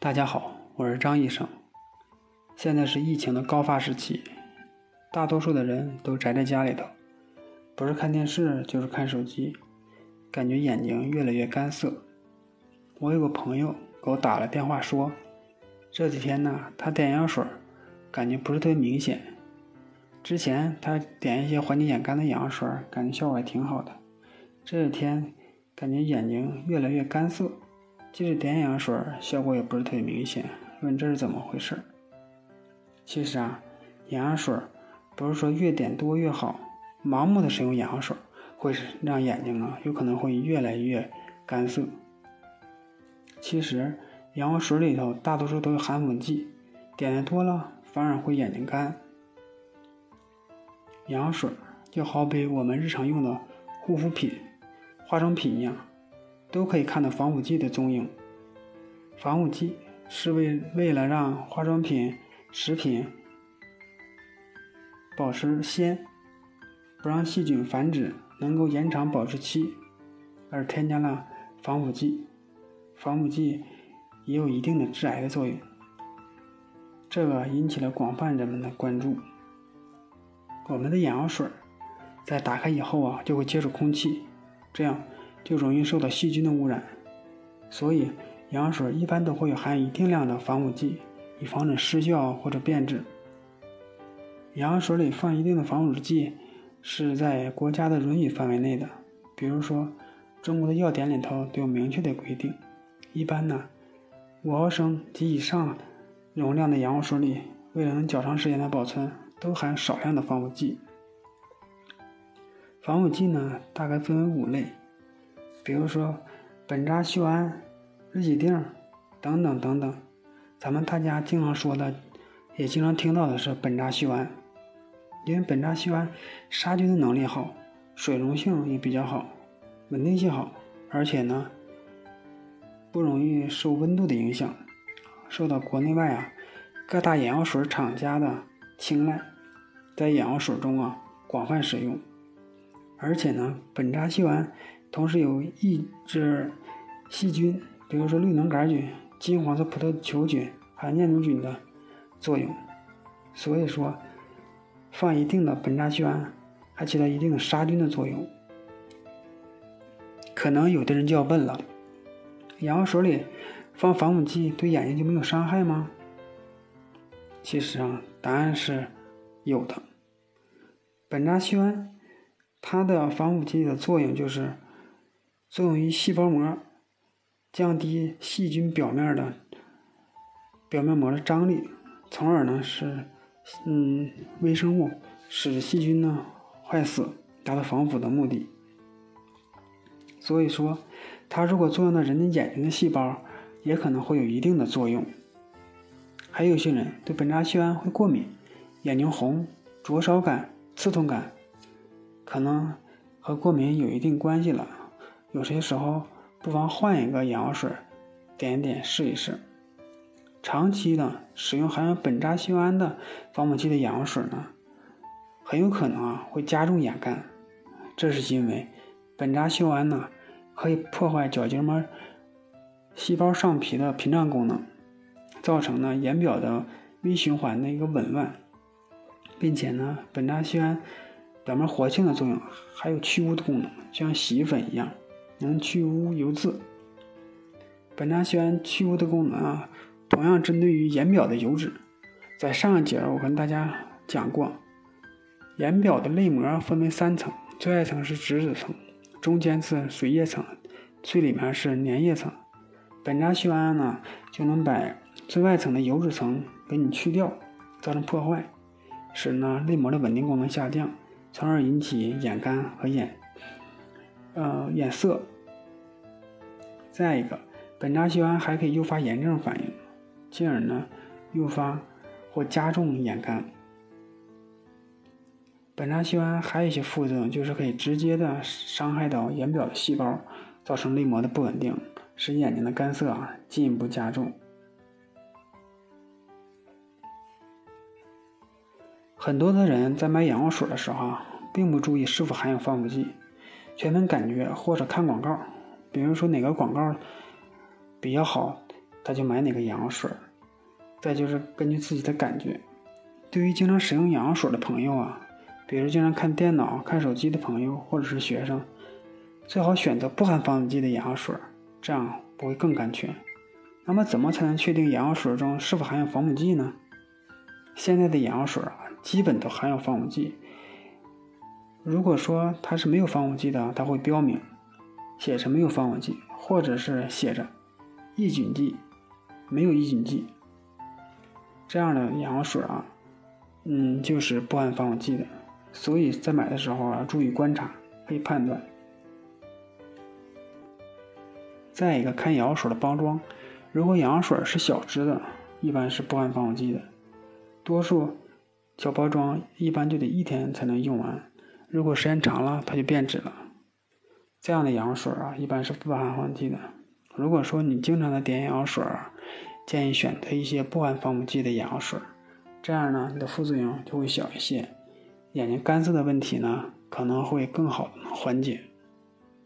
大家好，我是张医生。现在是疫情的高发时期，大多数的人都宅在家里头，不是看电视就是看手机，感觉眼睛越来越干涩。我有个朋友给我打了电话说，这几天呢，他点眼药水，感觉不是特别明显。之前他点一些缓解眼干的眼药水，感觉效果还挺好的。这几天感觉眼睛越来越干涩。即使点眼药水，效果也不是特别明显。问这是怎么回事？其实啊，眼药水不是说越点多越好。盲目的使用眼药水，会让眼睛啊有可能会越来越干涩。其实眼药水里头大多数都有含粉剂，点的多了反而会眼睛干。眼药水就好比我们日常用的护肤品、化妆品一样。都可以看到防腐剂的踪影。防腐剂是为为了让化妆品、食品保持鲜，不让细菌繁殖，能够延长保质期，而添加了防腐剂。防腐剂也有一定的致癌的作用，这个引起了广泛人们的关注。我们的眼药水在打开以后啊，就会接触空气，这样。就容易受到细菌的污染，所以眼药水一般都会有含一定量的防腐剂，以防止失效或者变质。眼药水里放一定的防腐剂是在国家的允许范围内的，比如说中国的药典里头都有明确的规定。一般呢，五毫升及以上容量的眼药水里，为了能较长时间的保存，都含少量的防腐剂。防腐剂呢，大概分为五类。比如说，苯扎溴胺、日己定等等等等，咱们大家经常说的，也经常听到的是苯扎溴胺，因为苯扎溴胺杀菌的能力好，水溶性也比较好，稳定性好，而且呢，不容易受温度的影响，受到国内外啊各大眼药水厂家的青睐，在眼药水中啊广泛使用，而且呢，苯扎溴胺。同时有抑制细菌，比如说绿脓杆菌、金黄色葡萄球菌、还有念珠菌的作用。所以说，放一定的苯扎溴胺还起到一定的杀菌的作用。可能有的人就要问了：眼药水里放防腐剂对眼睛就没有伤害吗？其实啊，答案是有的。苯扎溴胺它的防腐剂的作用就是。作用于细胞膜，降低细菌表面的表面膜的张力，从而呢使嗯微生物使细菌呢坏死，达到防腐的目的。所以说，它如果作用到人的眼睛的细胞，也可能会有一定的作用。还有些人对苯扎溴胺会过敏，眼睛红、灼烧感、刺痛感，可能和过敏有一定关系了。有些时候不妨换一个眼药水，点一点试一试。长期的使用含有苯扎溴胺的防腐剂的眼药水呢，很有可能啊会加重眼干。这是因为苯扎溴胺呢可以破坏角结膜细胞上皮的屏障功能，造成呢眼表的微循环的一个紊乱，并且呢苯扎溴胺表面活性的作用还有去污的功能，就像洗衣粉一样。能去污油渍。苯扎溴胺去污的功能啊，同样针对于眼表的油脂。在上一节我跟大家讲过，眼表的泪膜分为三层，最外层是脂质层，中间是水液层，最里面是粘液层。苯扎溴胺呢，就能把最外层的油脂层给你去掉，造成破坏，使呢泪膜的稳定功能下降，从而引起眼干和眼。呃，眼涩。再一个，苯扎西胺还可以诱发炎症反应，进而呢诱发或加重眼干。苯扎西胺还有一些副作用，就是可以直接的伤害到眼表的细胞，造成泪膜的不稳定，使眼睛的干涩啊进一步加重。很多的人在买眼药水的时候啊，并不注意是否含有防腐剂。全凭感觉或者看广告，比如说哪个广告比较好，他就买哪个眼药水。再就是根据自己的感觉。对于经常使用眼药水的朋友啊，比如经常看电脑、看手机的朋友，或者是学生，最好选择不含防腐剂的眼药水，这样不会更安全。那么，怎么才能确定眼药水中是否含有防腐剂呢？现在的眼药水啊，基本都含有防腐剂。如果说它是没有防腐剂的，它会标明写着没有防腐剂，或者是写着抑菌剂，没有抑菌剂。这样的眼药水啊，嗯，就是不含防腐剂的。所以在买的时候啊，注意观察，可以判断。再一个，看眼药水的包装，如果眼药水是小支的，一般是不含防腐剂的。多数小包装一般就得一天才能用完，如果时间长了，它就变质了。这样的眼药水啊，一般是不含防腐剂的。如果说你经常的点眼药水，建议选择一些不含防腐剂的眼药水，这样呢，你的副作用就会小一些，眼睛干涩的问题呢，可能会更好缓解。